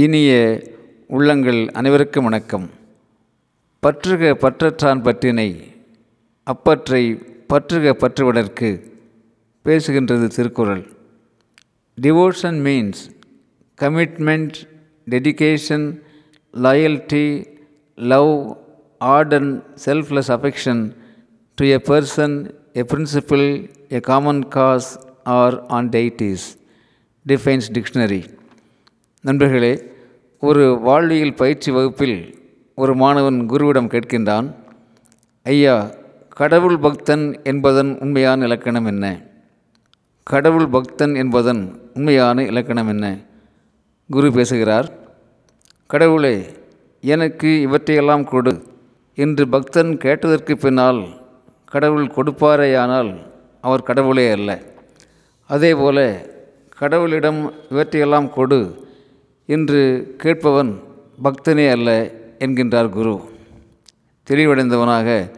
இனிய உள்ளங்கள் அனைவருக்கும் வணக்கம். பற்றுக பற்றற்றான் பற்றினை அப்பற்றை பற்றுக பற்றுவதற்கு பேசுகின்றது Thirukkural. Devotion means commitment dedication loyalty love ardent selfless affection to a person a principle a common cause or on deities. Defines dictionary நண்பர்களே ஒரு வாழ்வியல் பயிற்சி வகுப்பில் ஒரு மாணவன் குருவிடம் கேட்கின்றான் ஐயா கடவுள் பக்தன் என்பதன் உண்மையான இலக்கணம் என்ன? கடவுள் பக்தன் என்பதன் உண்மையான இலக்கணம் என்ன? குரு பேசுகிறார் கடவுளே எனக்கு இவற்றையெல்லாம் கொடு. என்று பக்தன் கேட்டதற்கு பின்னால் கடவுள் கொடுப்பாரேயானால் அவர் கடவுளே அல்ல. அதேபோல கடவுளிடம் இவற்றையெல்லாம் கொடு. இன்று கேட்பவன் பக்தனே அல்ல என்கின்றார் குரு. தெளிவடைந்தவனாக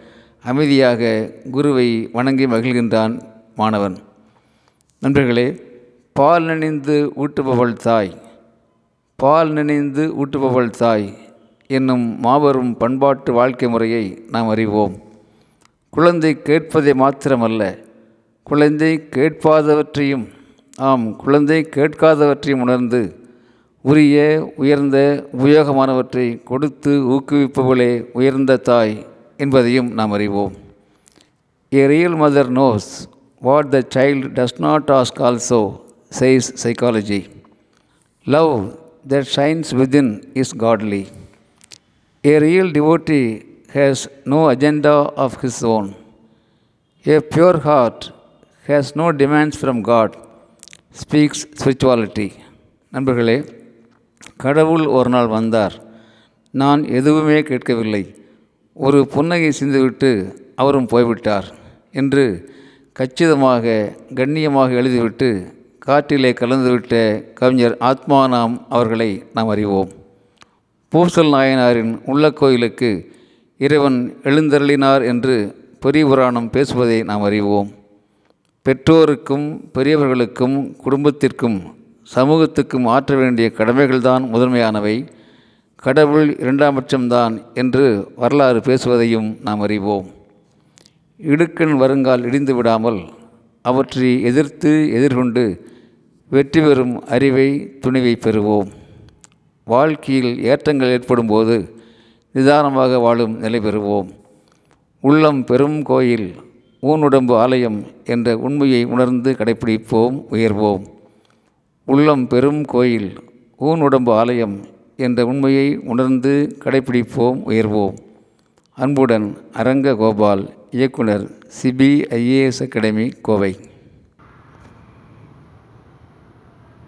அமைதியாக குருவை வணங்கி மகிழ்கின்றான் மாணவன். நண்பர்களே பால் நினைந்து ஊட்டுபவள் தாய் பால் நினைந்து ஊட்டுபவள் தாய் என்னும் மாபெரும் பண்பாட்டு வாழ்க்கை முறையை நாம் அறிவோம். குழந்தை கேட்பதை மாத்திரமல்ல குழந்தை கேட்பாதவற்றையும் ஆம் குழந்தை கேட்காதவற்றையும் உணர்ந்து உரிய உயர்ந்த உபயோகமானவற்றை கொடுத்து ஊக்குவிப்பவளே உயர்ந்த தாய் என்பதையும் நாம் அறிவோம். A real mother knows what the child does not ask also says psychology love that shines within is godly a real devotee has no agenda of his own a pure heart has no demands from God speaks spirituality நண்பர்களே கடவுள் ஒரு நாள் வந்தார். நான் எதுவுமே கேட்கவில்லை. ஒரு புன்னகை சிந்துவிட்டு அவரும் போய்விட்டார் என்று கச்சிதமாக கண்ணியமாக எழுதிவிட்டு காற்றிலே கலந்துவிட்ட கவிஞர் ஆத்மானாம் அவர்களை நாம் அறிவோம். பூசல் நாயனாரின் உள்ள கோயிலுக்கு இறைவன் எழுந்தருளினார் என்று பெரிய புராணம் பேசுவதை நாம் அறிவோம். பெற்றோருக்கும் பெரியவர்களுக்கும் குடும்பத்திற்கும் சமூகத்துக்கும் ஆற்ற வேண்டிய கடமைகள்தான் முதன்மையானவை. கடவுள் இரண்டாம் பட்சம்தான் என்று வரலாறு பேசுவதையும் நாம் அறிவோம். இடுக்கண் வருங்கால் இடிந்து விடாமல் அவற்றை எதிர்த்து எதிர்கொண்டு வெற்றி பெறும் அறிவை துணிவை பெறுவோம். வாழ்க்கையில் ஏற்றங்கள் ஏற்படும்போது நிதானமாக வாழும் நிலை பெறுவோம். உள்ளம் பெரும் கோயில் ஊனுடம்பு ஆலயம் என்ற உண்மையை உணர்ந்து கடைப்பிடிப்போம் உயர்வோம். உள்ளம் பெரும் கோயில் ஊன் உடம்பு ஆலயம் என்ற உண்மையை உணர்ந்து கடைப்பிடிப்போம் உயர்வோம். அன்புடன் அரங்க கோபால் இயக்குனர் சிபிஐஏஎஸ் அகாடமி கோவை.